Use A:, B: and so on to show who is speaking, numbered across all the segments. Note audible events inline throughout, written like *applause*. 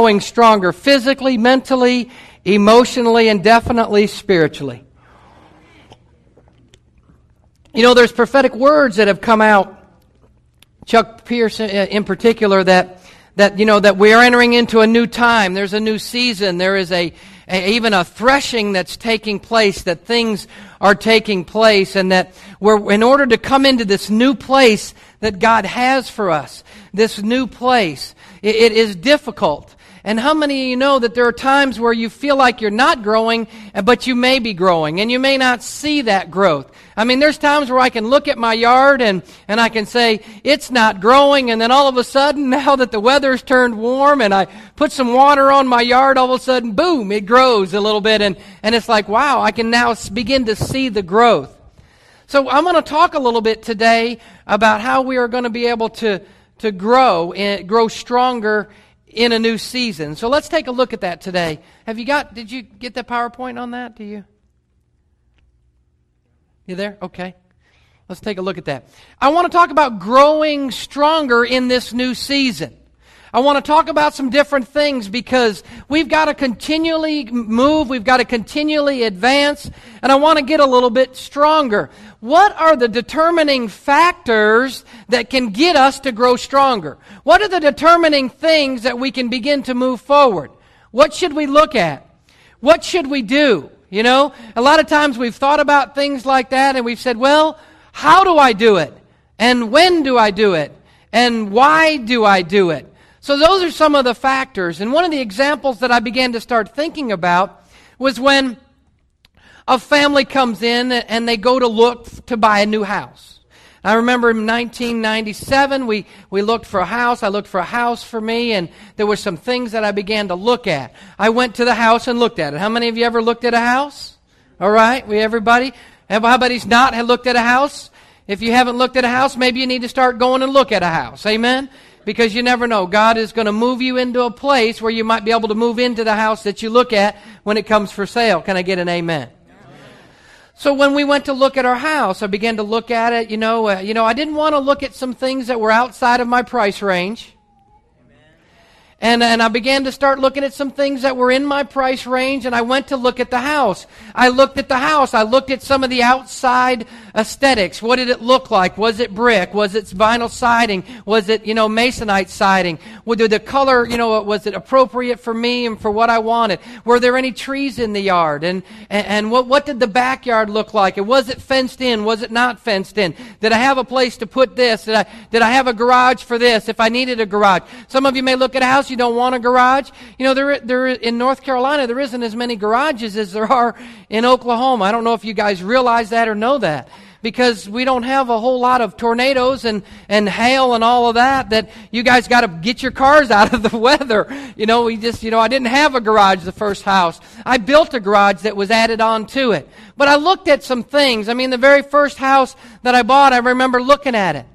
A: growing stronger physically, mentally, emotionally, and definitely spiritually. You know, there's prophetic words that have come out, Chuck Pierce in particular, that, that, you know, that we are entering into a new time. There's a new season. There is a, a, even a threshing that's taking place, that things are taking place, and that we're, in order to come into this new place that God has for us, this new place, it, it is difficult. And how many of you know that there are times where you feel like you're not growing, but you may be growing, and you may not see that growth? I mean, there's times where I can look at my yard and, and I can say, it's not growing, and then all of a sudden, *laughs* now that the weather's turned warm and I put some water on my yard, all of a sudden, boom, it grows a little bit, and, and it's like, wow, I can now begin to see the growth. So I'm going to talk a little bit today about how we are going to be able to, to grow and grow stronger in a new season. So let's take a look at that today. Have you got, did you get the PowerPoint on that? Do you? You there? Okay. Let's take a look at that. I want to talk about growing stronger in this new season. I want to talk about some different things because we've got to continually move, we've got to continually advance, and I want to get a little bit stronger. What are the determining factors that can get us to grow stronger? What are the determining things that we can begin to move forward? What should we look at? What should we do? You know, a lot of times we've thought about things like that and we've said, well, how do I do it? And when do I do it? And why do I do it? So those are some of the factors. And one of the examples that I began to start thinking about was when a family comes in and they go to look to buy a new house. I remember in 1997, we, we looked for a house. I looked for a house for me, and there were some things that I began to look at. I went to the house and looked at it. How many of you ever looked at a house? All right, we everybody? Everybody's not had looked at a house? If you haven't looked at a house, maybe you need to start going and look at a house. Amen? Because you never know. God is going to move you into a place where you might be able to move into the house that you look at when it comes for sale. Can I get an amen? So when we went to look at our house, I began to look at it. You know, uh, you know, I didn't want to look at some things that were outside of my price range. And, and I began to start looking at some things that were in my price range, and I went to look at the house. I looked at the house. I looked at some of the outside aesthetics. What did it look like? Was it brick? Was it vinyl siding? Was it, you know, masonite siding? Would the color, you know, was it appropriate for me and for what I wanted? Were there any trees in the yard? And, and, and what, what did the backyard look like? And was it fenced in? Was it not fenced in? Did I have a place to put this? Did I, did I have a garage for this if I needed a garage? Some of you may look at a house, you don't want a garage. You know, there, there, in North Carolina, there isn't as many garages as there are in Oklahoma. I don't know if you guys realize that or know that because we don't have a whole lot of tornadoes and, and hail and all of that that you guys got to get your cars out of the *laughs* weather. You know, we just, you know, I didn't have a garage the first house. I built a garage that was added on to it. But I looked at some things. I mean, the very first house that I bought, I remember looking at it.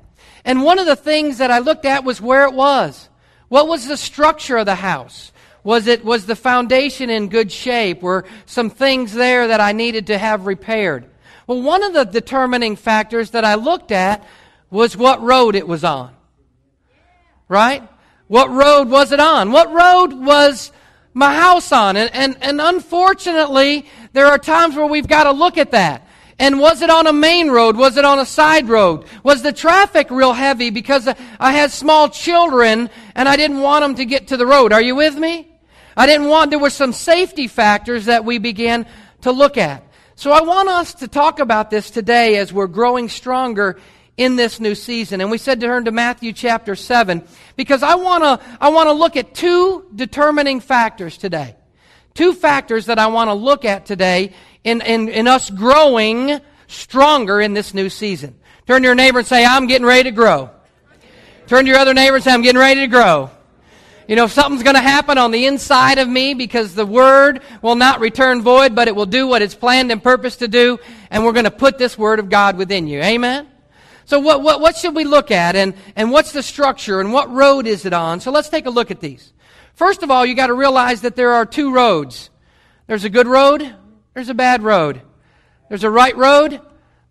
A: And one of the things that I looked at was where it was. What was the structure of the house? Was it was the foundation in good shape? Were some things there that I needed to have repaired? Well, one of the determining factors that I looked at was what road it was on. Right? What road was it on? What road was my house on? And, and, and unfortunately, there are times where we've got to look at that. And was it on a main road? Was it on a side road? Was the traffic real heavy because I had small children and I didn't want them to get to the road? Are you with me? I didn't want, there were some safety factors that we began to look at. So I want us to talk about this today as we're growing stronger in this new season. And we said to turn to Matthew chapter 7 because I want to I want to look at two determining factors today. Two factors that I want to look at today in, in, in us growing stronger in this new season. Turn to your neighbor and say, I'm getting ready to grow. Turn to your other neighbor and say, I'm getting ready to grow. You know, something's going to happen on the inside of me because the word will not return void, but it will do what it's planned and purposed to do, and we're going to put this word of God within you. Amen? So what, what, what should we look at, and, and what's the structure, and what road is it on? So let's take a look at these. First of all, you got to realize that there are two roads. There's a good road, there's a bad road. There's a right road,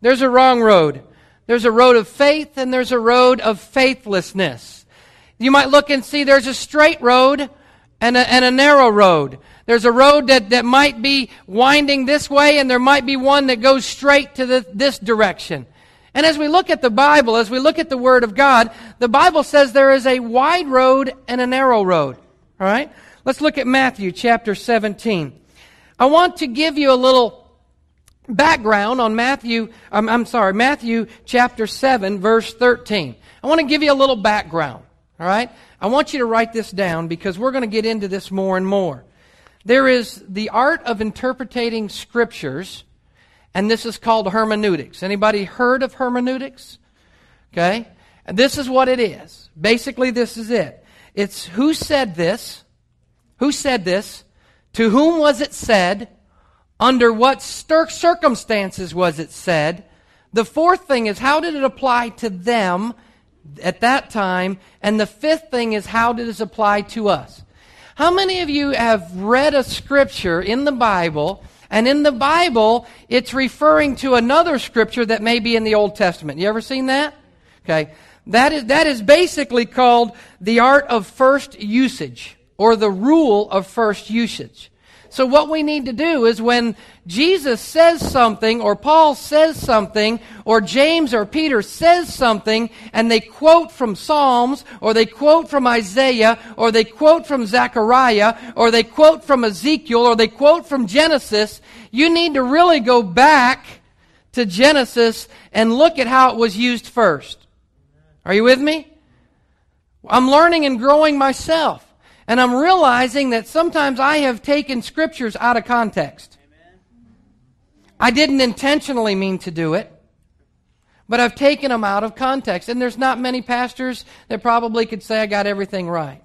A: there's a wrong road. There's a road of faith, and there's a road of faithlessness. You might look and see there's a straight road and a, and a narrow road. There's a road that, that might be winding this way, and there might be one that goes straight to the, this direction. And as we look at the Bible, as we look at the Word of God, the Bible says there is a wide road and a narrow road. All right? Let's look at Matthew chapter 17. I want to give you a little background on Matthew, I'm, I'm sorry, Matthew chapter 7, verse 13. I want to give you a little background. All right? I want you to write this down because we're going to get into this more and more. There is the art of interpreting scriptures, and this is called hermeneutics. Anybody heard of hermeneutics? Okay? And this is what it is. Basically, this is it. It's who said this? Who said this? To whom was it said? Under what circumstances was it said? The fourth thing is how did it apply to them at that time? And the fifth thing is how did it apply to us? How many of you have read a scripture in the Bible, and in the Bible, it's referring to another scripture that may be in the Old Testament? You ever seen that? Okay. That is, that is basically called the art of first usage, or the rule of first usage. So what we need to do is when Jesus says something, or Paul says something, or James or Peter says something, and they quote from Psalms, or they quote from Isaiah, or they quote from Zechariah, or they quote from Ezekiel, or they quote from Genesis, you need to really go back to Genesis and look at how it was used first. Are you with me? I'm learning and growing myself. And I'm realizing that sometimes I have taken scriptures out of context. I didn't intentionally mean to do it, but I've taken them out of context. And there's not many pastors that probably could say I got everything right.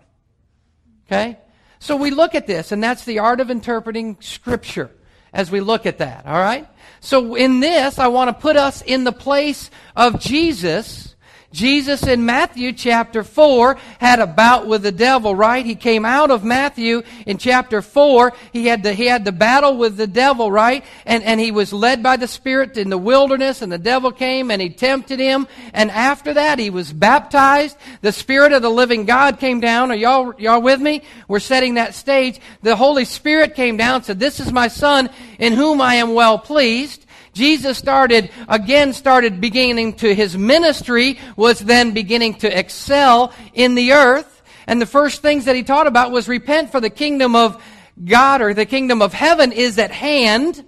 A: Okay? So we look at this, and that's the art of interpreting scripture as we look at that. All right? So in this, I want to put us in the place of Jesus Jesus in Matthew chapter 4 had a bout with the devil, right? He came out of Matthew in chapter 4. He had the, he had the battle with the devil, right? And, and he was led by the Spirit in the wilderness and the devil came and he tempted him. And after that, he was baptized. The Spirit of the living God came down. Are y'all, y'all with me? We're setting that stage. The Holy Spirit came down said, this is my son in whom I am well pleased. Jesus started, again started beginning to, his ministry was then beginning to excel in the earth. And the first things that he taught about was repent for the kingdom of God or the kingdom of heaven is at hand.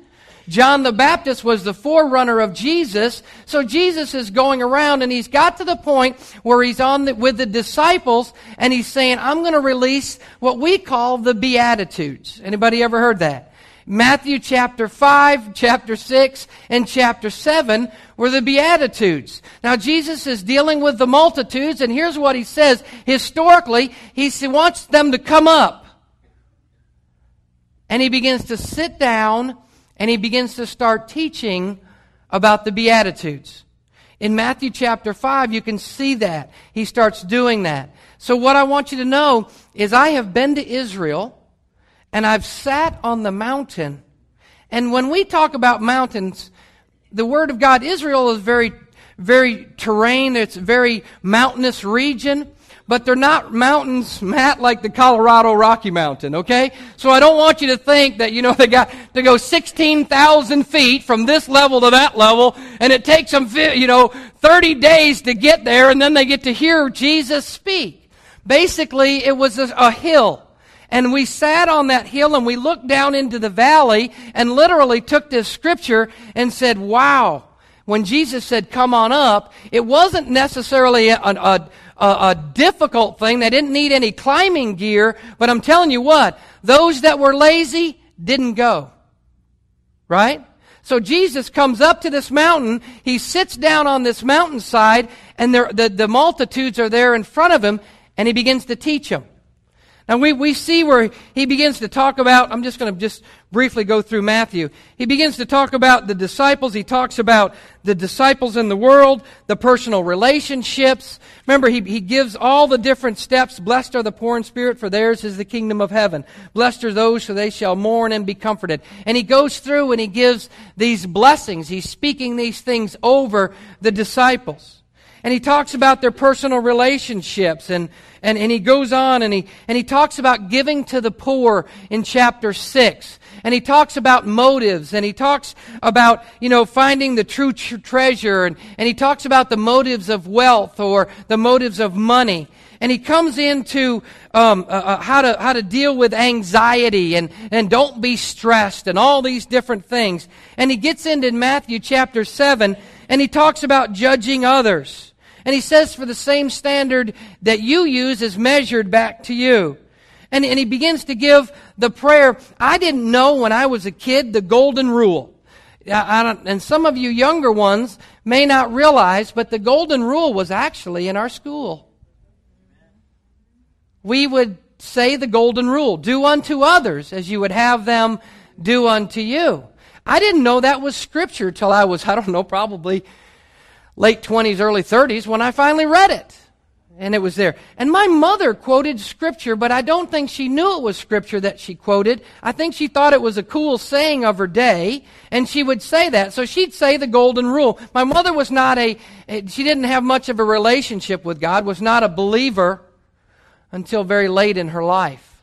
A: John the Baptist was the forerunner of Jesus. So Jesus is going around and he's got to the point where he's on the, with the disciples and he's saying, I'm going to release what we call the Beatitudes. Anybody ever heard that? Matthew chapter 5, chapter 6, and chapter 7 were the Beatitudes. Now, Jesus is dealing with the multitudes, and here's what he says. Historically, he wants them to come up. And he begins to sit down and he begins to start teaching about the Beatitudes. In Matthew chapter 5, you can see that. He starts doing that. So, what I want you to know is I have been to Israel and I've sat on the mountain. And when we talk about mountains, the Word of God, Israel is very, very terrain. It's a very mountainous region. But they're not mountains, *laughs* Matt, like the Colorado Rocky Mountain, okay? So I don't want you to think that, you know, they got to go 16,000 feet from this level to that level, and it takes them, you know, 30 days to get there, and then they get to hear Jesus speak. Basically, it was a, a hill. And we sat on that hill and we looked down into the valley and literally took this scripture and said, wow. When Jesus said, come on up, it wasn't necessarily a, a, a, a difficult thing. They didn't need any climbing gear. But I'm telling you what, those that were lazy didn't go. Right? So Jesus comes up to this mountain. He sits down on this mountainside and the, the multitudes are there in front of him and he begins to teach them. Now we, we see where he begins to talk about, I'm just going to just briefly go through Matthew. He begins to talk about the disciples. He talks about the disciples in the world, the personal relationships. Remember, he, he gives all the different steps. Blessed are the poor in spirit, for theirs is the kingdom of heaven. Blessed are those, for they shall mourn and be comforted. And he goes through and he gives these blessings. He's speaking these things over the disciples. And he talks about their personal relationships and, and, and he goes on and he, and he talks about giving to the poor in chapter 6 and he talks about motives and he talks about you know finding the true tr- treasure and, and he talks about the motives of wealth or the motives of money and he comes into um, uh, uh, how to how to deal with anxiety and and don't be stressed and all these different things. And he gets into Matthew chapter seven and he talks about judging others. And he says, for the same standard that you use is measured back to you. And, and he begins to give the prayer. I didn't know when I was a kid the golden rule. And some of you younger ones may not realize, but the golden rule was actually in our school we would say the golden rule do unto others as you would have them do unto you. I didn't know that was scripture till I was, *laughs* I don't know, probably late 20s, early 30s when I finally read it. And it was there. And my mother quoted scripture, but I don't think she knew it was scripture that she quoted. I think she thought it was a cool saying of her day, and she would say that. So she'd say the golden rule. My mother was not a, she didn't have much of a relationship with God, was not a believer until very late in her life.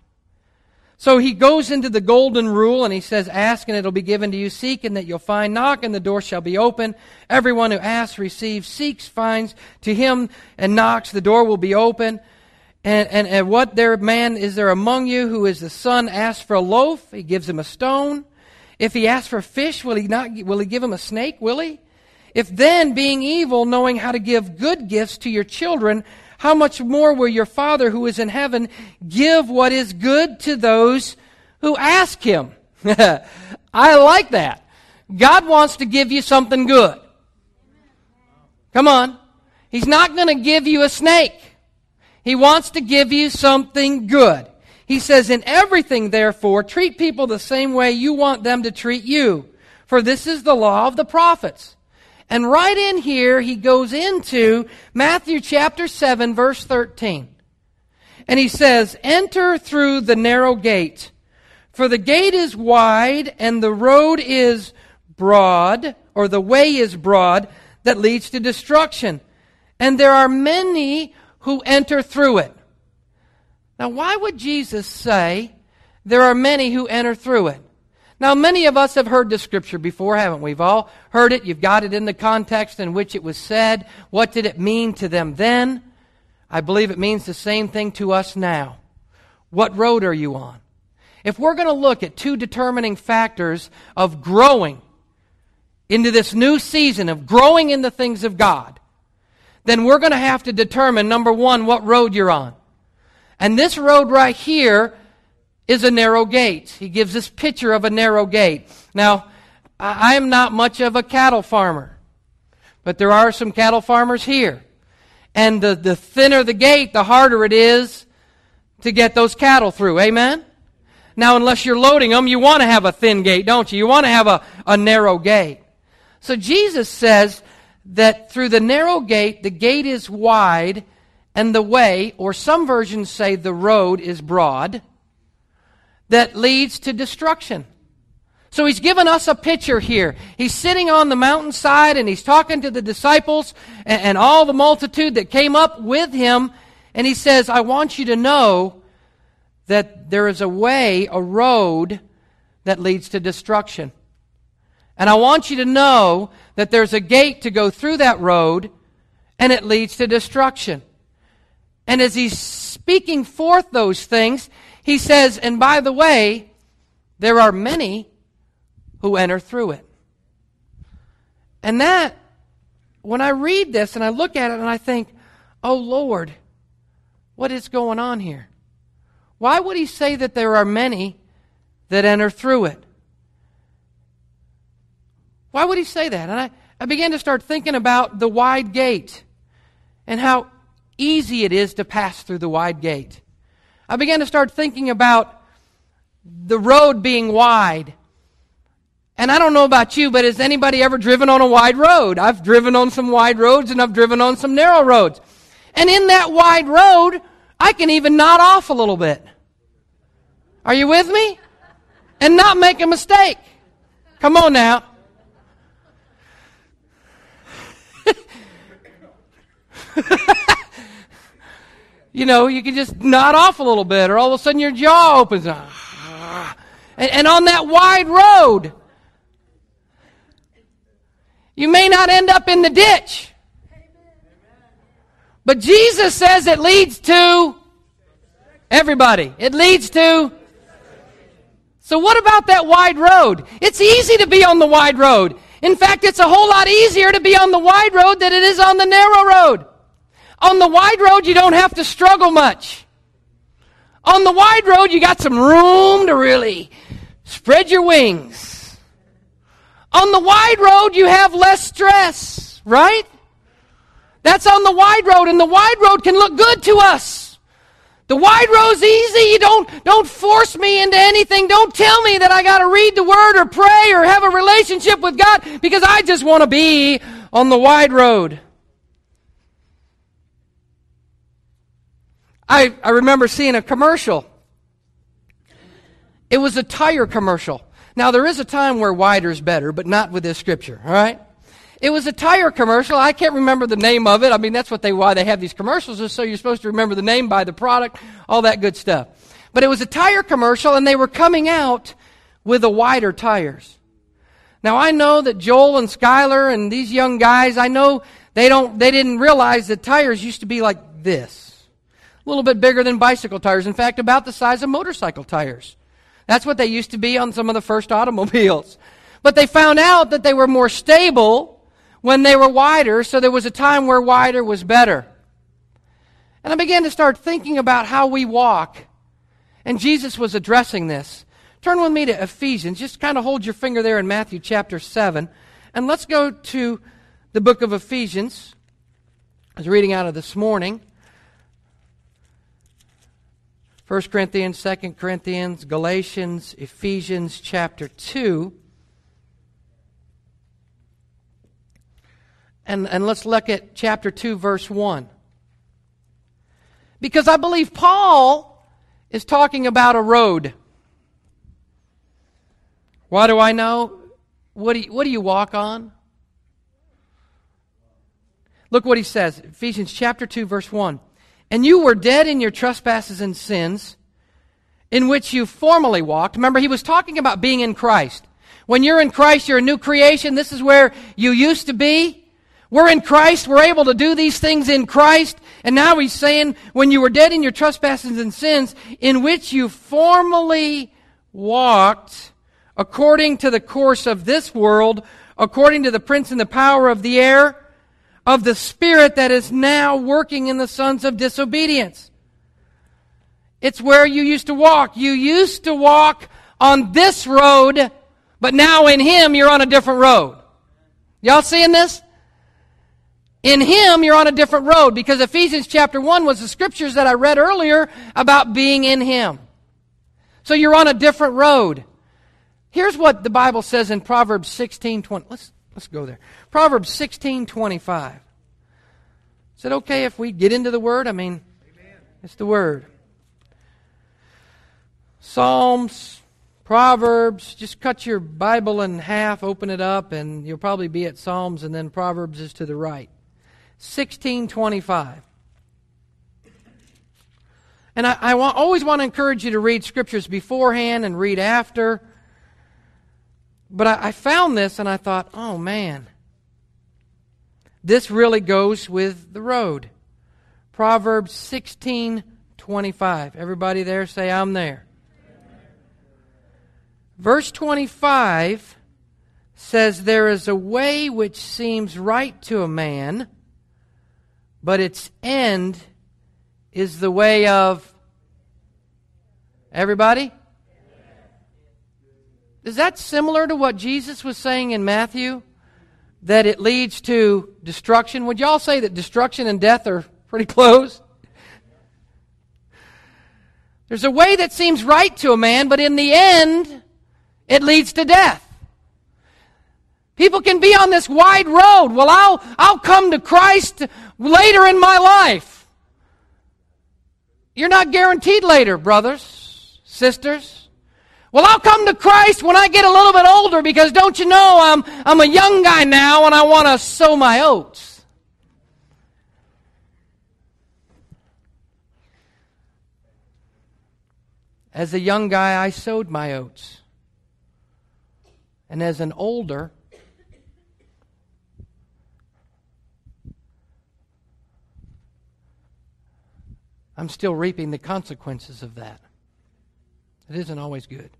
A: So he goes into the golden rule and he says, Ask and it'll be given to you. Seek and that you'll find. Knock and the door shall be open. Everyone who asks receives. Seeks finds. To him and knocks, the door will be open. And, and, and what there man is there among you who is the son asks for a loaf? He gives him a stone. If he asks for fish, will he not, will he give him a snake? Will he? If then, being evil, knowing how to give good gifts to your children, how much more will your Father who is in heaven give what is good to those who ask him? *laughs* I like that. God wants to give you something good. Come on. He's not going to give you a snake. He wants to give you something good. He says, In everything, therefore, treat people the same way you want them to treat you. For this is the law of the prophets. And right in here, he goes into Matthew chapter 7, verse 13. And he says, Enter through the narrow gate, for the gate is wide and the road is broad, or the way is broad, that leads to destruction. And there are many who enter through it. Now, why would Jesus say there are many who enter through it? Now, many of us have heard this scripture before, haven't we? We've all heard it. You've got it in the context in which it was said. What did it mean to them then? I believe it means the same thing to us now. What road are you on? If we're going to look at two determining factors of growing into this new season of growing in the things of God, then we're going to have to determine, number one, what road you're on. And this road right here is a narrow gate. He gives this picture of a narrow gate. Now, I am not much of a cattle farmer, but there are some cattle farmers here. And the, the thinner the gate, the harder it is to get those cattle through. Amen? Now, unless you're loading them, you want to have a thin gate, don't you? You want to have a, a narrow gate. So Jesus says that through the narrow gate, the gate is wide, and the way, or some versions say the road, is broad that leads to destruction. So he's given us a picture here. He's sitting on the mountainside and he's talking to the disciples and, and, all the multitude that came up with him. And he says, I want you to know that there is a way, a road that leads to destruction. And I want you to know that there's a gate to go through that road and it leads to destruction. And as he's speaking forth those things, he says, and by the way, there are many who enter through it. And that, when I read this and I look at it and I think, oh Lord, what is going on here? Why would he say that there are many that enter through it? Why would he say that? And I, I began to start thinking about the wide gate and how easy it is to pass through the wide gate. I began to start thinking about the road being wide. And I don't know about you, but has anybody ever driven on a wide road? I've driven on some wide roads and I've driven on some narrow roads. And in that wide road, I can even nod off a little bit. Are you with me? And not make a mistake. Come on now. *laughs* you know, you can just nod off a little bit, or all of a sudden your jaw opens. And, and on that wide road, you may not end up in the ditch. But Jesus says it leads to everybody. It leads to. So, what about that wide road? It's easy to be on the wide road. In fact, it's a whole lot easier to be on the wide road than it is on the narrow road. On the wide road, you don't have to struggle much. On the wide road, you got some room to really spread your wings. On the wide road, you have less stress, right? That's on the wide road, and the wide road can look good to us. The wide road's easy. You don't, don't force me into anything. Don't tell me that I got to read the Word or pray or have a relationship with God because I just want to be on the wide road. I, I remember seeing a commercial. It was a tire commercial. Now, there is a time where wider is better, but not with this scripture, all right? It was a tire commercial. I can't remember the name of it. I mean, that's what they why they have these commercials is so you're supposed to remember the name by the product, all that good stuff. But it was a tire commercial and they were coming out with the wider tires. Now I know that Joel and Skylar and these young guys, I know they don't they didn't realize that tires used to be like this. A little bit bigger than bicycle tires. In fact, about the size of motorcycle tires. That's what they used to be on some of the first *laughs* automobiles. But they found out that they were more stable when they were wider, so there was a time where wider was better. And I began to start thinking about how we walk. And Jesus was addressing this. Turn with me to Ephesians. Just kind of hold your finger there in Matthew chapter 7. And let's go to the book of Ephesians. I was reading out of this morning. 1 Corinthians, 2 Corinthians, Galatians, Ephesians chapter 2. And, and let's look at chapter 2, verse 1. Because I believe Paul is talking about a road. Why do I know? What do you, what do you walk on? Look what he says Ephesians chapter 2, verse 1. And you were dead in your trespasses and sins, in which you formerly walked. Remember, he was talking about being in Christ. When you're in Christ, you're a new creation. This is where you used to be. We're in Christ. We're able to do these things in Christ. And now he's saying, when you were dead in your trespasses and sins, in which you formerly walked according to the course of this world, according to the prince and the power of the air, of the spirit that is now working in the sons of disobedience. It's where you used to walk. You used to walk on this road, but now in Him you're on a different road. Y'all seeing this? In Him, you're on a different road because Ephesians chapter 1 was the scriptures that I read earlier about being in Him. So you're on a different road. Here's what the Bible says in Proverbs 16 20. Let's, let's go there. Proverbs 16 25. Is it okay if we get into the Word? I mean, Amen. it's the Word. Psalms, Proverbs, just cut your Bible in half, open it up, and you'll probably be at Psalms, and then Proverbs is to the right. 1625. And I, I always want to encourage you to read scriptures beforehand and read after. But I, I found this and I thought, oh man, this really goes with the road. Proverbs 16 25. Everybody there say, I'm there. Verse 25 says, There is a way which seems right to a man but its end is the way of everybody? Is that similar to what Jesus was saying in Matthew? That it leads to destruction? Would y'all say that destruction and death are pretty close? There's a way that seems right to a man, but in the end, it leads to death. People can be on this wide road. Well, I'll, I'll come to Christ later in my life. You're not guaranteed later, brothers, sisters. Well, I'll come to Christ when I get a little bit older because don't you know I'm, I'm a young guy now and I want to sow my oats. As a young guy, I sowed my oats. And as an older, I'm still reaping the consequences of that. It isn't always good.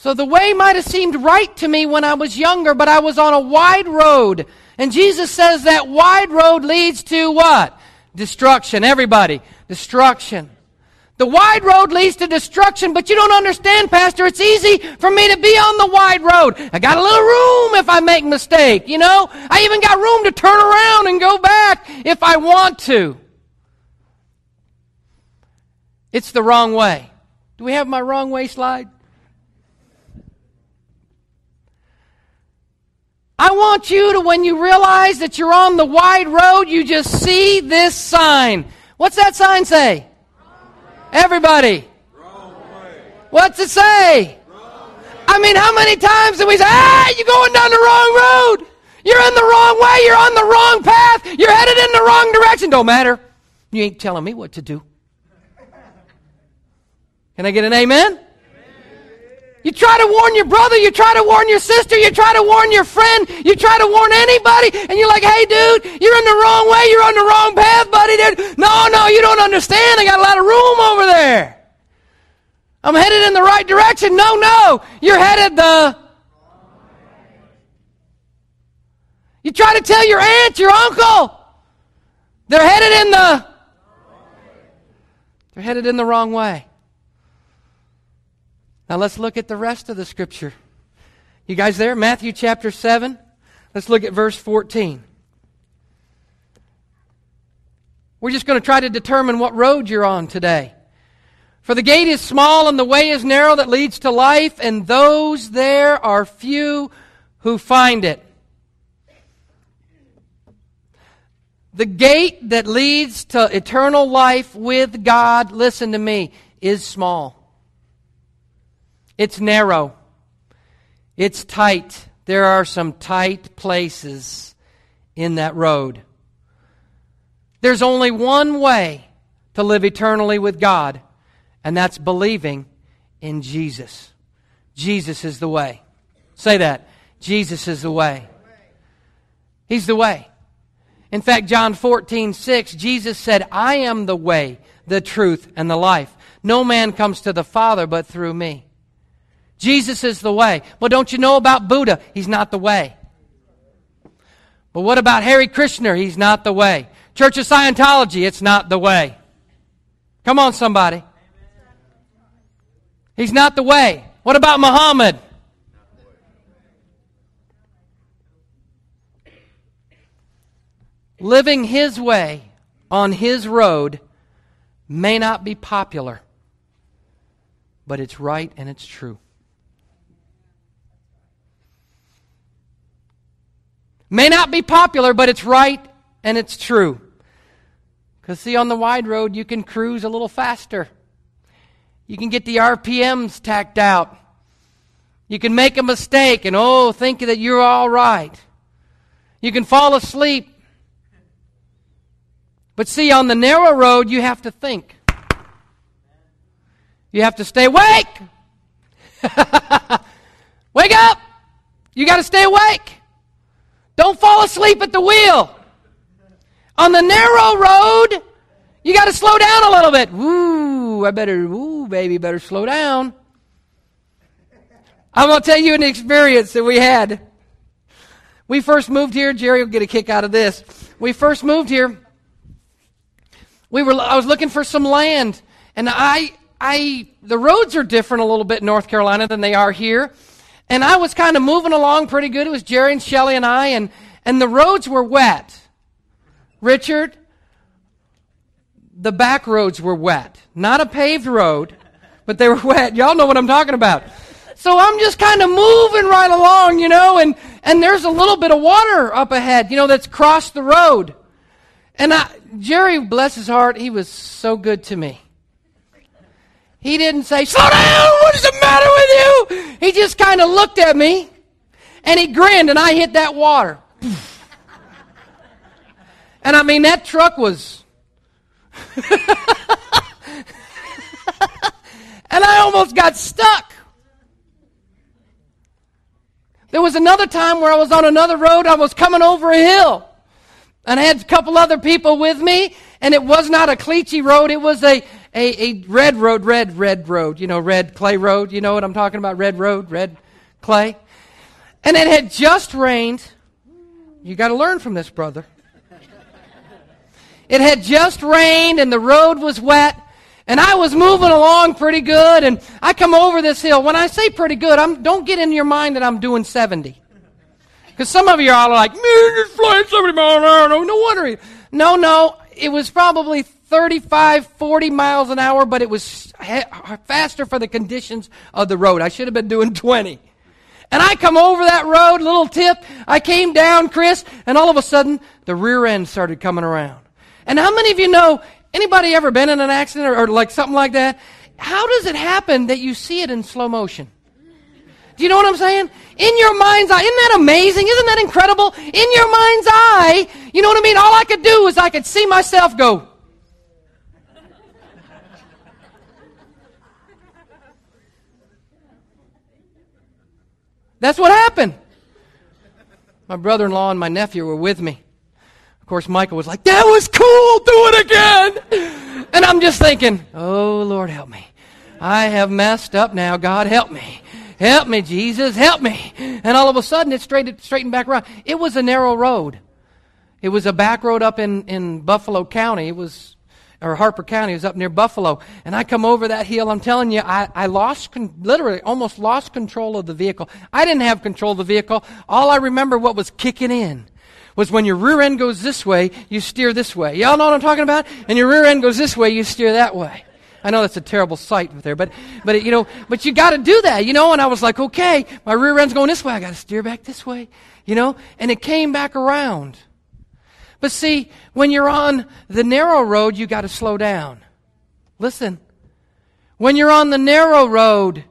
A: So the way might have seemed right to me when I was younger, but I was on a wide road. And Jesus says that wide road leads to what? Destruction. Everybody, destruction. The wide road leads to destruction, but you don't understand, Pastor. It's easy for me to be on the wide road. I got a little room if I make a mistake, you know? I even got room to turn around and go back if I want to. It's the wrong way. Do we have my wrong way slide? I want you to, when you realize that you're on the wide road, you just see this sign. What's that sign say? Everybody. What's it say? I mean, how many times do we say, ah, you're going down the wrong road. You're in the wrong way. You're on the wrong path. You're headed in the wrong direction. Don't matter. You ain't telling me what to do. Can I get an amen? You try to warn your brother, you try to warn your sister, you try to warn your friend, you try to warn anybody, and you're like, hey, dude, you're in the wrong way, you're on the wrong path, buddy, dude. No, no, you don't understand. I got a lot of room over there. I'm headed in the right direction. No, no, you're headed the. You try to tell your aunt, your uncle, they're headed in the. They're headed in the wrong way. Now let's look at the rest of the scripture. You guys there? Matthew chapter 7. Let's look at verse 14. We're just going to try to determine what road you're on today. For the gate is small and the way is narrow that leads to life, and those there are few who find it. The gate that leads to eternal life with God, listen to me, is small. It's narrow. It's tight. There are some tight places in that road. There's only one way to live eternally with God, and that's believing in Jesus. Jesus is the way. Say that. Jesus is the way. He's the way. In fact, John 14, 6, Jesus said, I am the way, the truth, and the life. No man comes to the Father but through me. Jesus is the way. Well, don't you know about Buddha? He's not the way. But what about Hare Krishna? He's not the way. Church of Scientology, it's not the way. Come on, somebody. He's not the way. What about Muhammad? Living his way on his road may not be popular, but it's right and it's true. May not be popular, but it's right and it's true. Because, see, on the wide road, you can cruise a little faster. You can get the RPMs tacked out. You can make a mistake and, oh, think that you're all right. You can fall asleep. But see, on the narrow road, you have to think. You have to stay awake. *laughs* Wake up! You got to stay awake. Don't fall asleep at the wheel. On the narrow road, you got to slow down a little bit. Woo, I better, woo, baby, better slow down. I'm going to tell you an experience that we had. We first moved here. Jerry will get a kick out of this. We first moved here. We were, I was looking for some land, and I, I, the roads are different a little bit in North Carolina than they are here. And I was kind of moving along pretty good. It was Jerry and Shelly and I, and, and the roads were wet. Richard, the back roads were wet. Not a paved road, but they were *laughs* wet. Y'all know what I'm talking about. So I'm just kind of moving right along, you know, and, and there's a little bit of water up ahead, you know, that's crossed the road. And I, Jerry, bless his heart, he was so good to me. He didn't say, Slow down! What is the matter with you? He just kind of looked at me and he grinned, and I hit that water. *laughs* and I mean, that truck was. *laughs* and I almost got stuck. There was another time where I was on another road. I was coming over a hill. And I had a couple other people with me. And it was not a caliche road. It was a, a, a red road, red, red road. You know, red clay road. You know what I'm talking about? Red road, red clay. And it had just rained. You got to learn from this, brother. It had just rained and the road was wet. And I was moving along pretty good, and I come over this hill. When I say pretty good, I'm, don't get in your mind that I'm doing 70. Because some of you are all like, man, you're flying 70 miles an hour. No, no wonder. No, no. It was probably 35, 40 miles an hour, but it was faster for the conditions of the road. I should have been doing 20. And I come over that road, little tip. I came down, Chris, and all of a sudden, the rear end started coming around. And how many of you know Anybody ever been in an accident or, or like something like that? How does it happen that you see it in slow motion? Do you know what I'm saying? In your mind's eye. Isn't that amazing? Isn't that incredible? In your mind's eye, you know what I mean? All I could do is I could see myself go. That's what happened. My brother in law and my nephew were with me. Of course, Michael was like, That was cool, do it again. And I'm just thinking, Oh, Lord, help me. I have messed up now. God, help me. Help me, Jesus, help me. And all of a sudden, it straightened, straightened back around. It was a narrow road. It was a back road up in, in Buffalo County. It was, or Harper County. It was up near Buffalo. And I come over that hill. I'm telling you, I, I lost, con- literally almost lost control of the vehicle. I didn't have control of the vehicle. All I remember what was kicking in was when your rear end goes this way, you steer this way. Y'all know what I'm talking about? And your rear end goes this way, you steer that way. I know that's a terrible sight there, but, but you know, but you got to do that, you know. And I was like, okay, my rear end's going this way. I got to steer back this way, you know. And it came back around. But see, when you're on the narrow road, you got to slow down. Listen, when you're on the narrow road,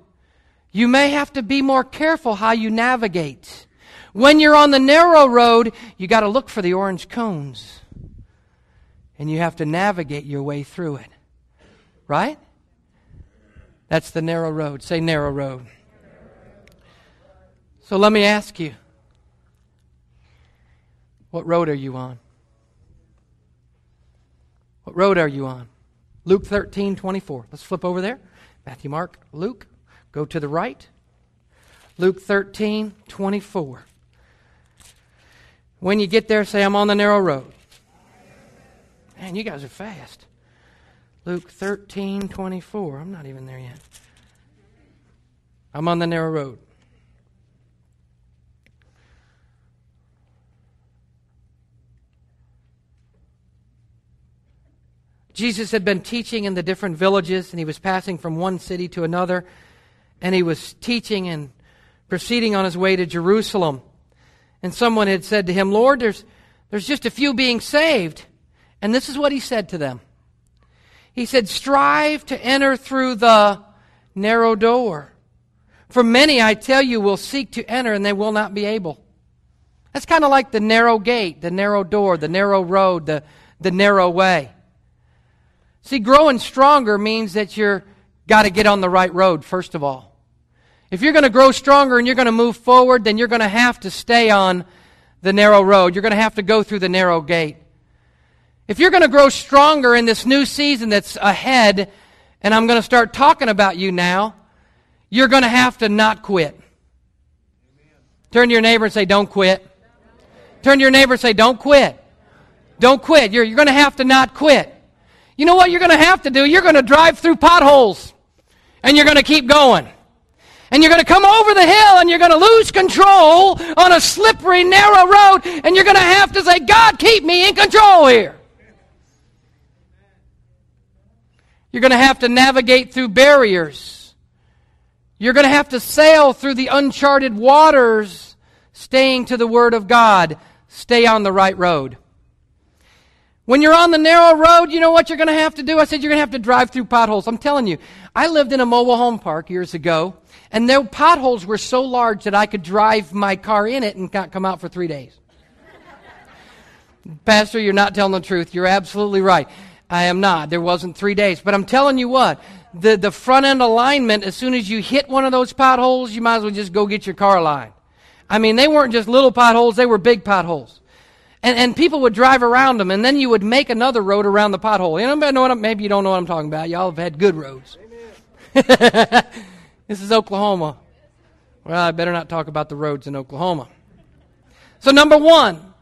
A: you may have to be more careful how you navigate. When you're on the narrow road, you got to look for the orange cones. And you have to navigate your way through it. Right? That's the narrow road. Say narrow road. So let me ask you what road are you on? What road are you on? Luke 13, 24. Let's flip over there. Matthew, Mark, Luke. Go to the right. Luke 13, 24. When you get there, say, I'm on the narrow road. Man, you guys are fast. Luke 13, 24. I'm not even there yet. I'm on the narrow road. Jesus had been teaching in the different villages, and he was passing from one city to another, and he was teaching and proceeding on his way to Jerusalem. And someone had said to him, Lord, there's, there's just a few being saved. And this is what he said to them. He said, Strive to enter through the narrow door. For many, I tell you, will seek to enter and they will not be able. That's kind of like the narrow gate, the narrow door, the narrow road, the, the narrow way. See, growing stronger means that you're got to get on the right road, first of all. If you're going to grow stronger and you're going to move forward, then you're going to have to stay on the narrow road. You're going to have to go through the narrow gate. If you're going to grow stronger in this new season that's ahead, and I'm going to start talking about you now, you're going to have to not quit. Turn to your neighbor and say, Don't quit. Turn to your neighbor and say, Don't quit. Don't quit. You're, you're going to have to not quit. You know what you're going to have to do? You're going to drive through potholes, and you're going to keep going. And you're going to come over the hill and you're going to lose control on a slippery, narrow road. And you're going to have to say, God, keep me in control here. You're going to have to navigate through barriers. You're going to have to sail through the uncharted waters, staying to the Word of God. Stay on the right road. When you're on the narrow road, you know what you're going to have to do? I said you're going to have to drive through potholes. I'm telling you, I lived in a mobile home park years ago, and their potholes were so large that I could drive my car in it and not come out for three days. Pastor, you're not telling the truth. You're absolutely right. I am not. There wasn't three days. But I'm telling you what, the, the front end alignment, as soon as you hit one of those potholes, you might as well just go get your car aligned. I mean, they weren't just little potholes, they were big potholes. And, and people would drive around them, and then you would make another road around the pothole. You know, maybe you don't know what I'm talking about. Y'all have had good roads. *laughs* this is Oklahoma. Well, I better not talk about the roads in Oklahoma. So, number one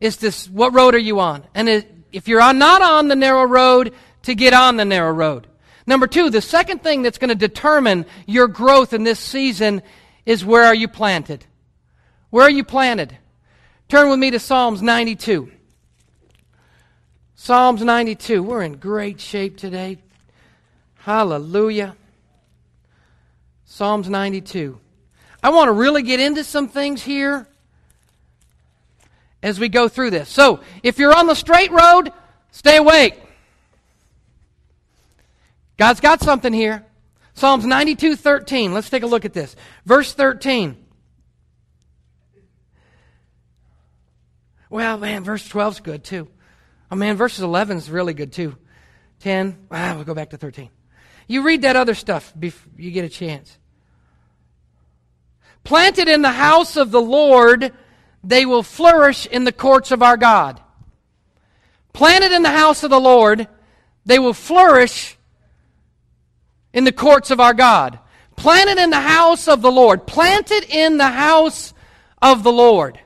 A: is this what road are you on? And if you're not on the narrow road, to get on the narrow road. Number two, the second thing that's going to determine your growth in this season is where are you planted? Where are you planted? Turn with me to Psalms 92. Psalms 92. We're in great shape today. Hallelujah. Psalms 92. I want to really get into some things here as we go through this. So, if you're on the straight road, stay awake. God's got something here. Psalms 92 13. Let's take a look at this. Verse 13. Well, man, verse 12 is good too. Oh, man, verses 11 is really good too. 10. Ah, we'll go back to 13. You read that other stuff before you get a chance. Planted in the house of the Lord they will flourish in the courts of our God. Planted in the house of the Lord, they will flourish in the courts of our God. Planted in the house of the Lord. Planted in the house of the Lord.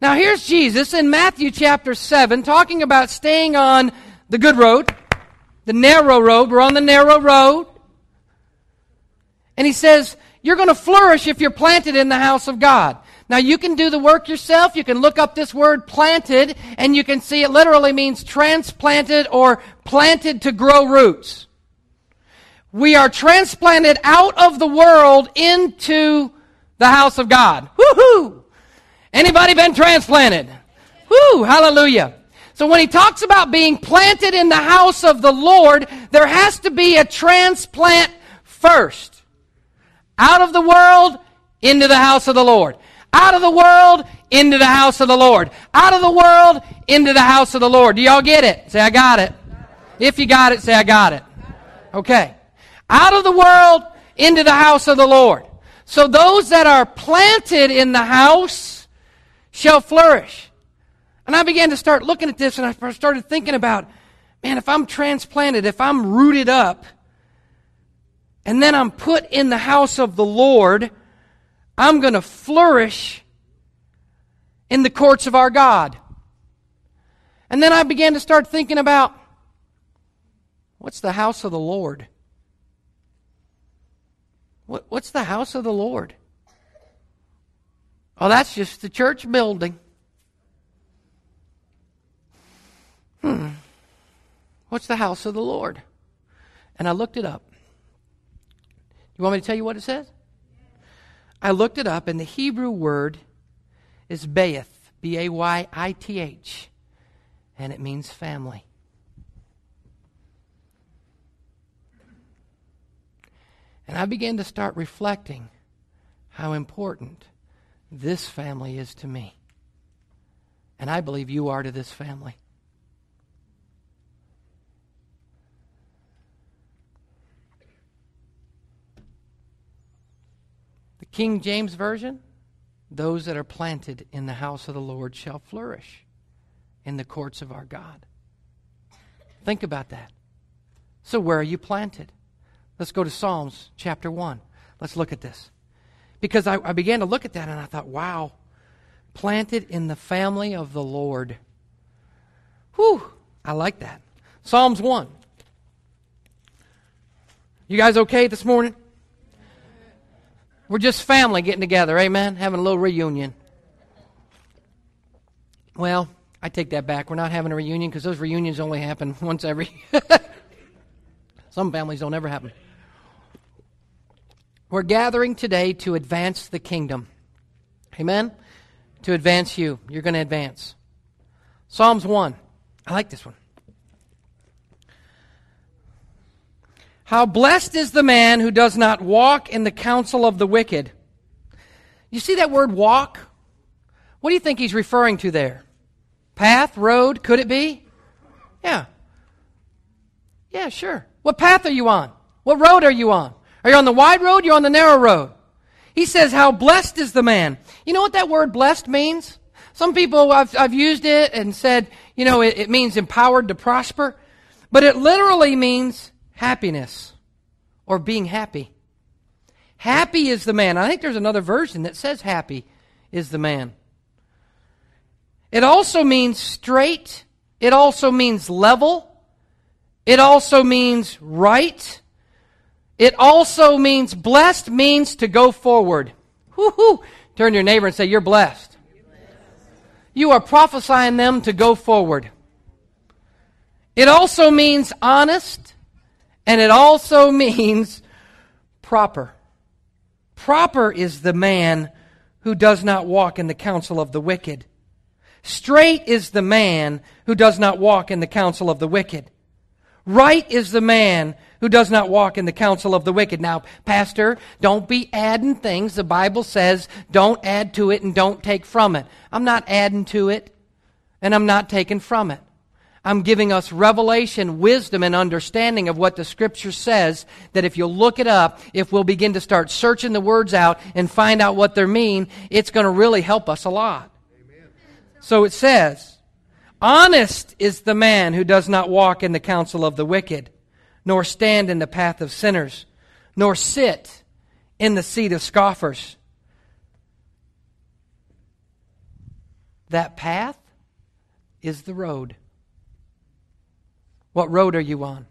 A: Now here's Jesus in Matthew chapter 7 talking about staying on the good road, the narrow road. We're on the narrow road. And he says, You're going to flourish if you're planted in the house of God. Now you can do the work yourself. You can look up this word planted and you can see it literally means transplanted or planted to grow roots. We are transplanted out of the world into the house of God. Woohoo! Anybody been transplanted? Woo! Hallelujah. So when he talks about being planted in the house of the Lord, there has to be a transplant first. Out of the world into the house of the Lord. Out of the world into the house of the Lord. Out of the world into the house of the Lord. Do y'all get it? Say, I got it. If you got it, say, I got it. Okay. Out of the world into the house of the Lord. So those that are planted in the house shall flourish. And I began to start looking at this and I started thinking about, man, if I'm transplanted, if I'm rooted up, and then I'm put in the house of the Lord, I'm going to flourish in the courts of our God. And then I began to start thinking about what's the house of the Lord? What, what's the house of the Lord? Oh, that's just the church building. Hmm. What's the house of the Lord? And I looked it up. You want me to tell you what it says? I looked it up, and the Hebrew word is bayith, B A Y I T H, and it means family. And I began to start reflecting how important this family is to me. And I believe you are to this family. The King James Version, those that are planted in the house of the Lord shall flourish in the courts of our God. Think about that. So, where are you planted? Let's go to Psalms chapter 1. Let's look at this. Because I, I began to look at that and I thought, wow, planted in the family of the Lord. Whew, I like that. Psalms 1. You guys okay this morning? We're just family getting together, amen? Having a little reunion. Well, I take that back. We're not having a reunion because those reunions only happen *laughs* once every. *laughs* Some families don't ever happen. We're gathering today to advance the kingdom. Amen? To advance you. You're going to advance. Psalms 1. I like this one. How blessed is the man who does not walk in the counsel of the wicked. You see that word walk? What do you think he's referring to there? Path, road, could it be? Yeah. Yeah, sure. What path are you on? What road are you on? Are you on the wide road? You're on the narrow road. He says, How blessed is the man. You know what that word blessed means? Some people, I've, I've used it and said, you know, it, it means empowered to prosper. But it literally means happiness or being happy. Happy is the man. I think there's another version that says happy is the man. It also means straight. It also means level. It also means right. It also means blessed means to go forward. Woo-hoo. Turn your neighbor and say, You're blessed. You are prophesying them to go forward. It also means honest, and it also *laughs* means proper. Proper is the man who does not walk in the counsel of the wicked. Straight is the man who does not walk in the counsel of the wicked. Right is the man who does not walk in the counsel of the wicked. Now, Pastor, don't be adding things. The Bible says don't add to it and don't take from it. I'm not adding to it and I'm not taking from it. I'm giving us revelation, wisdom, and understanding of what the Scripture says. That if you'll look it up, if we'll begin to start searching the words out and find out what they mean, it's going to really help us a lot. Amen. So it says, Honest is the man who does not walk in the counsel of the wicked, nor stand in the path of sinners, nor sit in the seat of scoffers. That path is the road. What road are you on?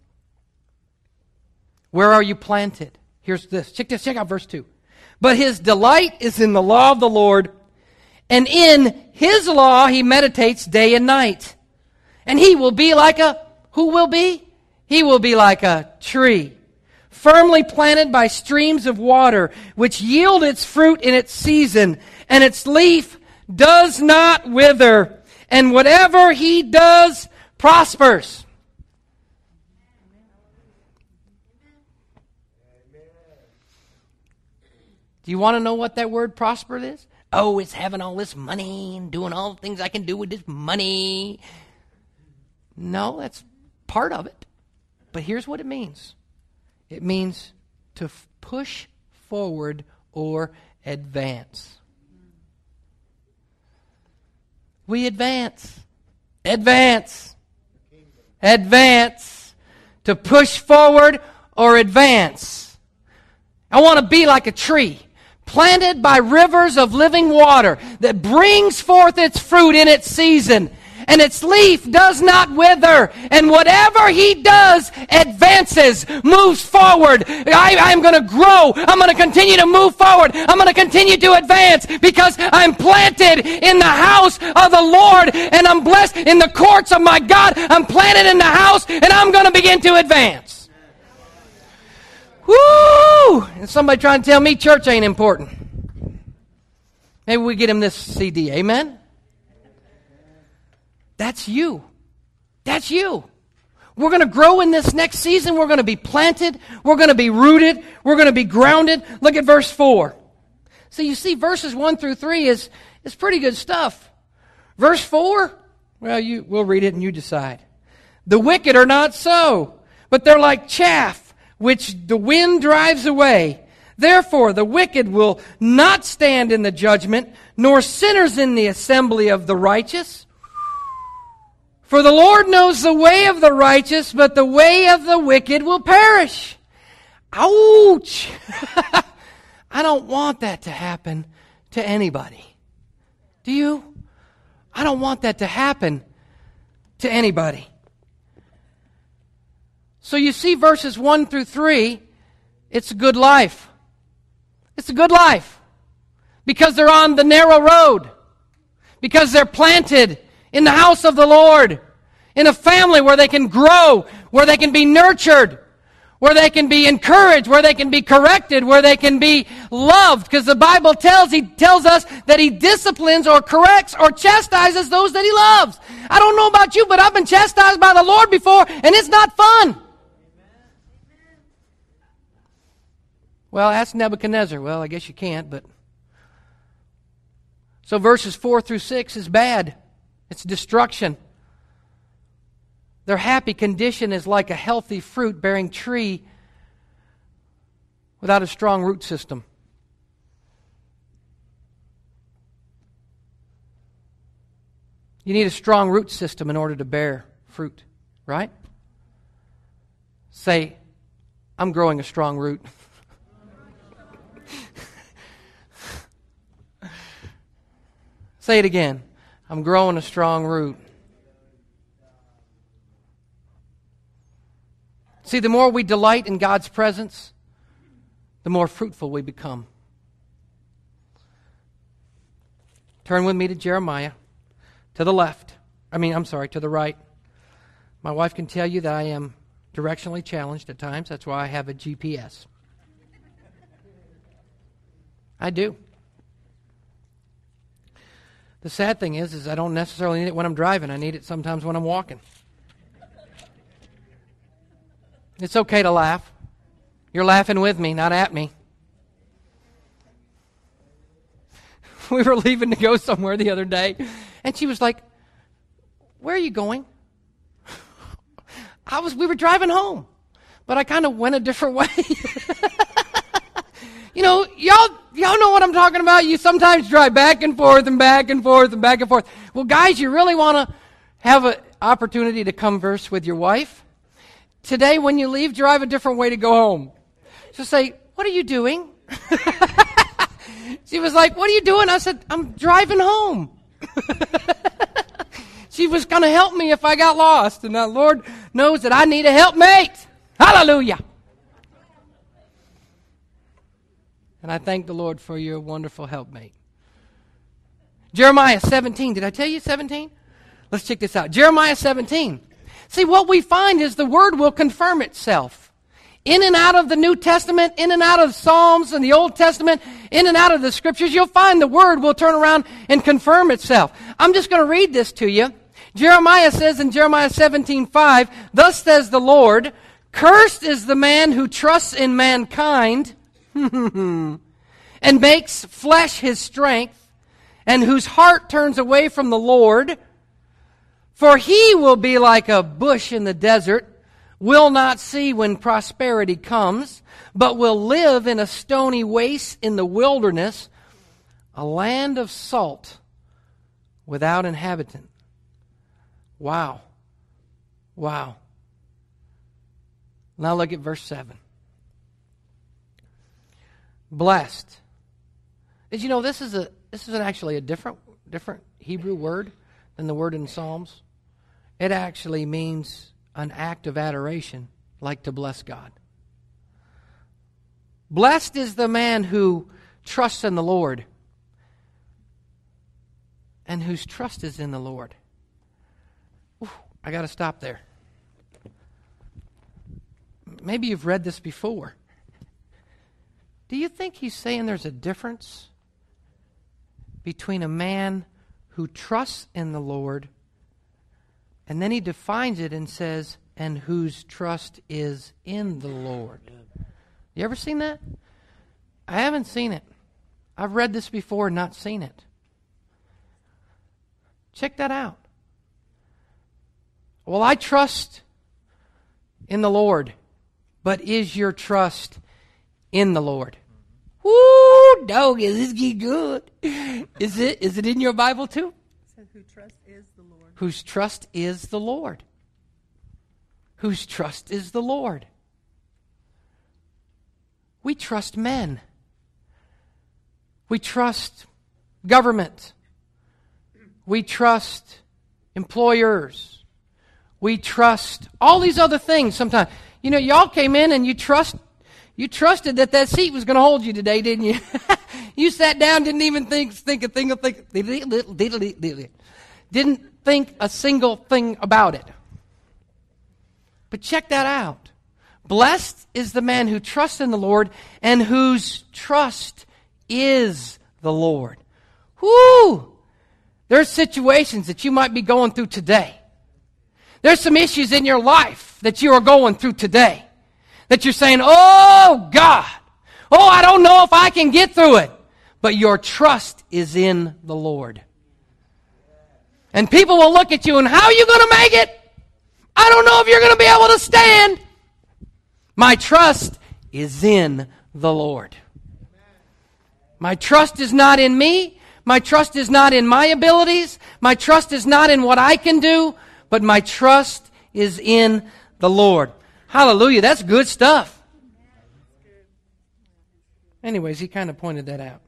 A: Where are you planted? Here's this. Check this. Check out verse 2. But his delight is in the law of the Lord, and in his law he meditates day and night. And he will be like a, who will be? He will be like a tree, firmly planted by streams of water, which yield its fruit in its season, and its leaf does not wither, and whatever he does prospers. Do you want to know what that word prosper is? Oh, it's having all this money and doing all the things I can do with this money. No, that's part of it. But here's what it means it means to f- push forward or advance. We advance. Advance. Advance. To push forward or advance. I want to be like a tree planted by rivers of living water that brings forth its fruit in its season and its leaf does not wither and whatever he does advances moves forward I, am going to grow i'm going to continue to move forward i'm going to continue to advance because i'm planted in the house of the lord and i'm blessed in the courts of my god i'm planted in the house and i'm going to begin to advance Woo! And somebody trying to tell me church ain't important. Maybe we get him this CD. Amen? That's you. That's you. We're going to grow in this next season. We're going to be planted. We're going to be rooted. We're going to be grounded. Look at verse 4. So you see, verses 1 through 3 is, is pretty good stuff. Verse 4, well, you, we'll read it and you decide. The wicked are not so, but they're like chaff which the wind drives away. Therefore, the wicked will not stand in the judgment, nor sinners in the assembly of the righteous. For the Lord knows the way of the righteous, but the way of the wicked will perish. Ouch! *laughs* I don't want that to happen to anybody. Do you? I don't want that to happen to anybody. So you see verses 1 through 3, it's a good life. It's a good life. Because they're on the narrow road. Because they're planted in the house of the Lord. In a family where they can grow, where they can be nurtured, where they can be encouraged, where they can be corrected, where they can be loved. Because the Bible tells, he tells us that he disciplines or corrects or chastises those that he loves. I don't know about you, but I've been chastised by the Lord before, and it's not fun. Well, ask Nebuchadnezzar. Well, I guess you can't, but. So verses 4 through 6 is bad, it's destruction. Their happy condition is like a healthy fruit bearing tree without a strong root system. You need a strong root system in order to bear fruit, right? Say, I'm growing a strong root. *laughs* Say it again. I'm growing a strong root. See, the more we delight in God's presence, the more fruitful we become. Turn with me to Jeremiah, to the left. I mean, I'm sorry, to the right. My wife can tell you that I am directionally challenged at times. That's why I have a GPS. I do. The sad thing is, is I don't necessarily need it when I'm driving. I need it sometimes when I'm walking. It's okay to laugh. You're laughing with me, not at me. *laughs* We were leaving to go somewhere the other day, and she was like, "Where are you going?" *laughs* I was. We were driving home, but I kind of went a different *laughs* way. You know, y'all, y'all know what I'm talking about. You sometimes drive back and forth and back and forth and back and forth. Well, guys, you really want to have an opportunity to converse with your wife. Today, when you leave, drive a different way to go home. So say, What are you doing? *laughs* she was like, What are you doing? I said, I'm driving home. *laughs* she was going to help me if I got lost. And the Lord knows that I need a helpmate. Hallelujah. And I thank the Lord for your wonderful helpmate. Jeremiah 17. Did I tell you 17? Let's check this out. Jeremiah 17. See, what we find is the word will confirm itself. In and out of the New Testament, in and out of Psalms and the Old Testament, in and out of the scriptures, you'll find the word will turn around and confirm itself. I'm just going to read this to you. Jeremiah says in Jeremiah 17, 5, Thus says the Lord, Cursed is the man who trusts in mankind *laughs* and makes flesh his strength, and whose heart turns away from the Lord. For he will be like a bush in the desert, will not see when prosperity comes, but will live in a stony waste in the wilderness, a land of salt without inhabitant. Wow. Wow. Now look at verse 7. Blessed. Did you know this is a this is actually a different different Hebrew word than the word in Psalms? It actually means an act of adoration, like to bless God. Blessed is the man who trusts in the Lord and whose trust is in the Lord. I got to stop there. Maybe you've read this before. Do you think he's saying there's a difference between a man who trusts in the Lord and then he defines it and says, and whose trust is in the Lord. You ever seen that? I haven't seen it. I've read this before not seen it. Check that out. Well, I trust in the Lord, but is your trust in the Lord? Mm-hmm. Woo, dog, is this good? Is it? Is it in your Bible too?
B: It says, "Who trust is the Lord."
A: whose trust is the Lord. Whose trust is the Lord. We trust men. We trust government. We trust employers. We trust all these other things sometimes. You know, y'all came in and you trust you trusted that that seat was going to hold you today, didn't you? *laughs* you sat down, didn't even think think a thing think didn't think a single thing about it. But check that out. Blessed is the man who trusts in the Lord and whose trust is the Lord. Whoo! There's situations that you might be going through today. There's some issues in your life that you are going through today. That you're saying, Oh God, oh, I don't know if I can get through it. But your trust is in the Lord. And people will look at you and how are you going to make it? I don't know if you're going to be able to stand. My trust is in the Lord. My trust is not in me. My trust is not in my abilities. My trust is not in what I can do, but my trust is in the Lord. Hallelujah. That's good stuff. Anyways, he kind of pointed that out.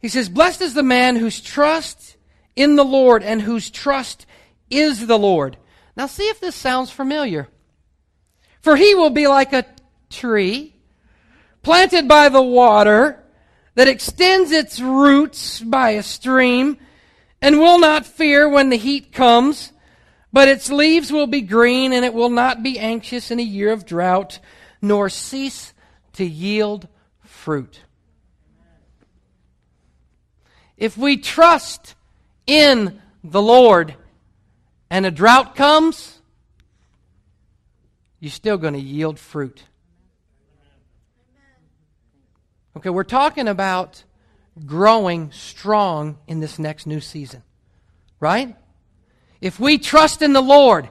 A: He says, Blessed is the man whose trust in the Lord and whose trust is the Lord. Now, see if this sounds familiar. For he will be like a tree planted by the water that extends its roots by a stream and will not fear when the heat comes, but its leaves will be green and it will not be anxious in a year of drought, nor cease to yield fruit. If we trust in the Lord and a drought comes, you're still going to yield fruit. Okay, we're talking about growing strong in this next new season. Right? If we trust in the Lord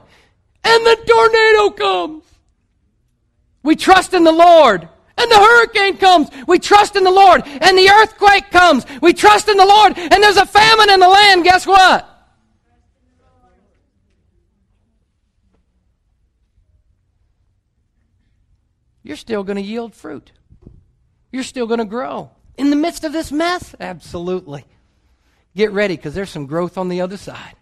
A: and the tornado comes, we trust in the Lord and the hurricane comes, we trust in the Lord and the earthquake comes, we trust in the Lord and there's a famine in the land, guess what? You're still going to yield fruit. You're still going to grow. In the midst of this mess? Absolutely. Get ready because there's some growth on the other side.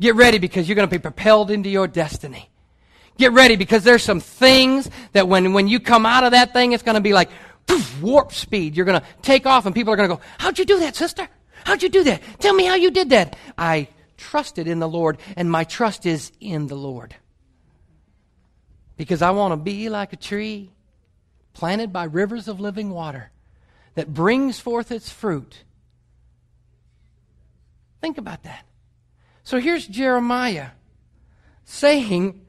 A: Get ready because you're going to be propelled into your destiny. Get ready because there's some things that when, when you come out of that thing, it's going to be like poof, warp speed. You're going to take off and people are going to go, How'd you do that, sister? How'd you do that? Tell me how you did that. I trusted in the Lord, and my trust is in the Lord. Because I want to be like a tree planted by rivers of living water that brings forth its fruit. Think about that. So here's Jeremiah saying,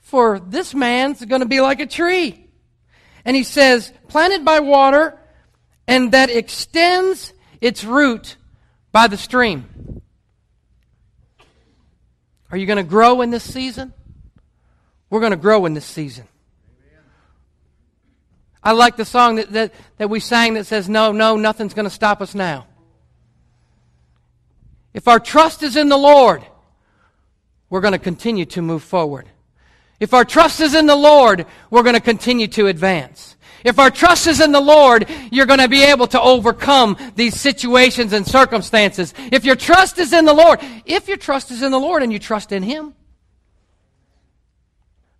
A: For this man's going to be like a tree. And he says, planted by water and that extends its root by the stream. Are you going to grow in this season? We're going to grow in this season. I like the song that, that, that we sang that says, No, no, nothing's going to stop us now. If our trust is in the Lord, we're going to continue to move forward. If our trust is in the Lord, we're going to continue to advance. If our trust is in the Lord, you're going to be able to overcome these situations and circumstances. If your trust is in the Lord, if your trust is in the Lord and you trust in Him,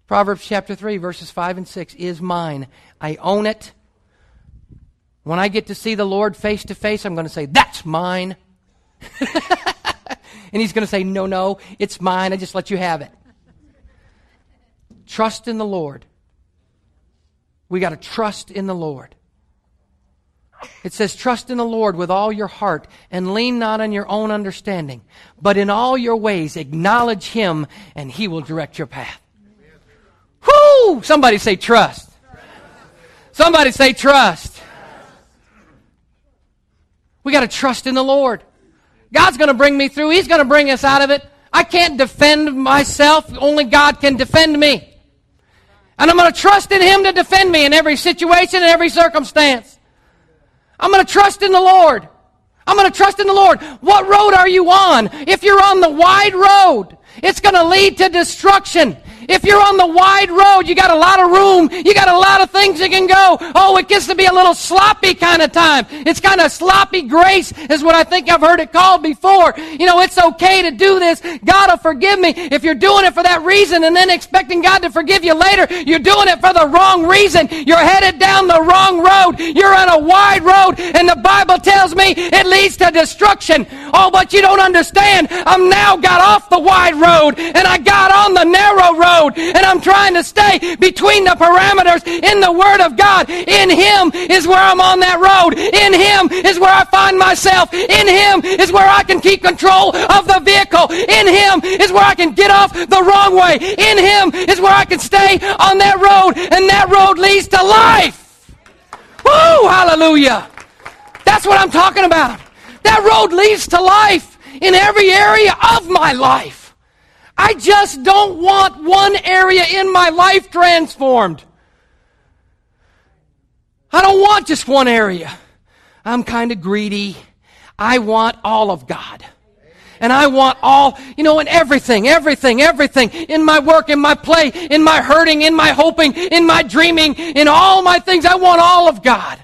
A: Proverbs chapter 3, verses 5 and 6 is mine. I own it. When I get to see the Lord face to face, I'm going to say, That's mine. *laughs* and He's going to say, No, no, it's mine. I just let you have it. Trust in the Lord. We got to trust in the Lord. It says, Trust in the Lord with all your heart and lean not on your own understanding, but in all your ways acknowledge Him and He will direct your path. Whoo! Somebody say trust. Somebody say trust. We got to trust in the Lord. God's going to bring me through. He's going to bring us out of it. I can't defend myself. Only God can defend me. And I'm going to trust in Him to defend me in every situation and every circumstance. I'm going to trust in the Lord. I'm going to trust in the Lord. What road are you on? If you're on the wide road, it's going to lead to destruction. If you're on the wide road, you got a lot of room. You got a lot of things you can go. Oh, it gets to be a little sloppy kind of time. It's kind of sloppy grace is what I think I've heard it called before. You know, it's okay to do this. God will forgive me. If you're doing it for that reason and then expecting God to forgive you later, you're doing it for the wrong reason. You're headed down the wrong road. You're on a wide road and the Bible tells me it leads to destruction. Oh, but you don't understand. I'm now got off the wide road and I got on the narrow road road and I'm trying to stay between the parameters in the Word of God. In Him is where I'm on that road. In Him is where I find myself. In Him is where I can keep control of the vehicle. In Him is where I can get off the wrong way. In Him is where I can stay on that road and that road leads to life. Woo! Hallelujah. That's what I'm talking about. That road leads to life in every area of my life. I just don't want one area in my life transformed. I don't want just one area. I'm kind of greedy. I want all of God. And I want all, you know, in everything, everything, everything, in my work, in my play, in my hurting, in my hoping, in my dreaming, in all my things. I want all of God.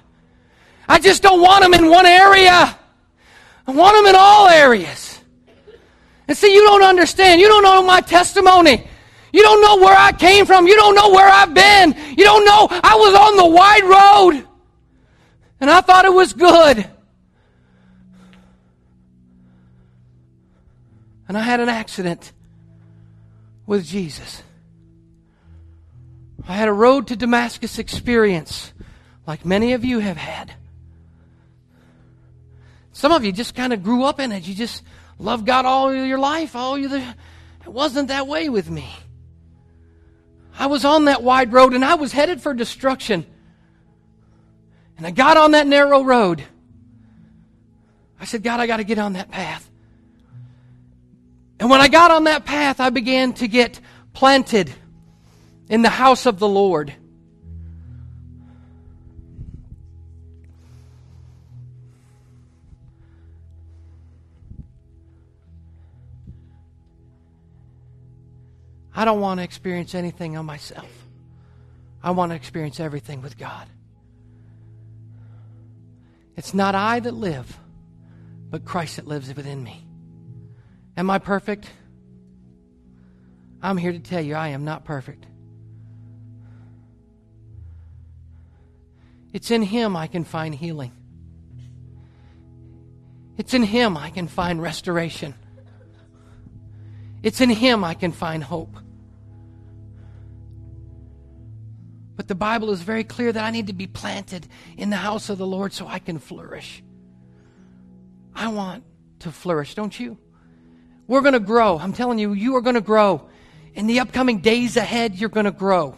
A: I just don't want them in one area. I want them in all areas. And see, you don't understand. You don't know my testimony. You don't know where I came from. You don't know where I've been. You don't know I was on the wide road. And I thought it was good. And I had an accident with Jesus. I had a road to Damascus experience like many of you have had. Some of you just kind of grew up in it. You just loved God all your life. All you, it wasn't that way with me. I was on that wide road and I was headed for destruction. And I got on that narrow road. I said, God, I got to get on that path. And when I got on that path, I began to get planted in the house of the Lord. I don't want to experience anything on myself. I want to experience everything with God. It's not I that live, but Christ that lives within me. Am I perfect? I'm here to tell you I am not perfect. It's in Him I can find healing. It's in Him I can find restoration. It's in Him I can find hope. But the Bible is very clear that I need to be planted in the house of the Lord so I can flourish. I want to flourish, don't you? We're going to grow. I'm telling you, you are going to grow. In the upcoming days ahead, you're going to grow.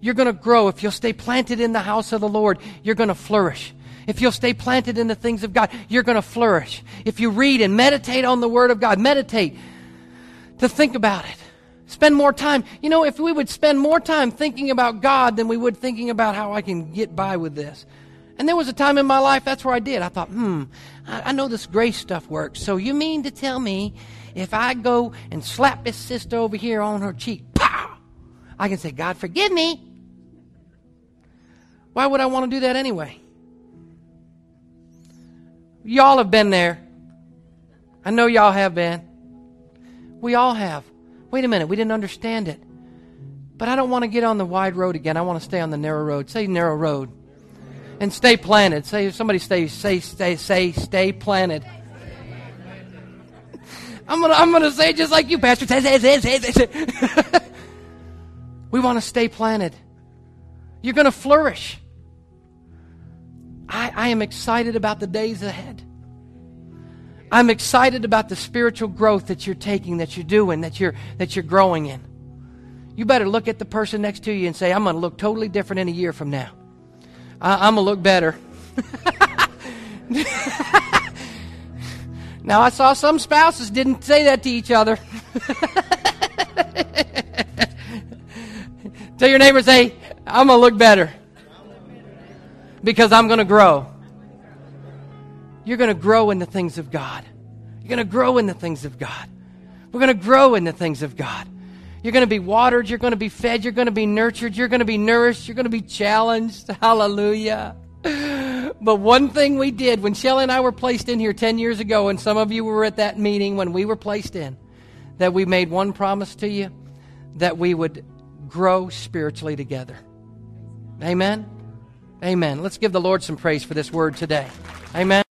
A: You're going to grow. If you'll stay planted in the house of the Lord, you're going to flourish. If you'll stay planted in the things of God, you're going to flourish. If you read and meditate on the Word of God, meditate to think about it. Spend more time. You know, if we would spend more time thinking about God than we would thinking about how I can get by with this. And there was a time in my life that's where I did. I thought, hmm, I, I know this grace stuff works. So you mean to tell me if I go and slap this sister over here on her cheek, pow, I can say, God, forgive me. Why would I want to do that anyway? Y'all have been there. I know y'all have been. We all have. Wait a minute, we didn't understand it. But I don't want to get on the wide road again. I want to stay on the narrow road. Say narrow road. And stay planted. Say somebody stay say stay say stay planted. I'm gonna I'm gonna say just like you, Pastor. Say, say, say, say, say. *laughs* we want to stay planted. You're gonna flourish. I, I am excited about the days ahead. I'm excited about the spiritual growth that you're taking, that you're doing, that you're, that you're growing in. You better look at the person next to you and say, I'm going to look totally different in a year from now. I, I'm going to look better. *laughs* now, I saw some spouses didn't say that to each other. *laughs* Tell your neighbor, say, I'm going to look better because I'm going to grow. You're going to grow in the things of God. You're going to grow in the things of God. We're going to grow in the things of God. You're going to be watered. You're going to be fed. You're going to be nurtured. You're going to be nourished. You're going to be challenged. *laughs* Hallelujah. But one thing we did when Shelly and I were placed in here 10 years ago, and some of you were at that meeting when we were placed in, that we made one promise to you that we would grow spiritually together. Amen. Amen. Let's give the Lord some praise for this word today. Amen.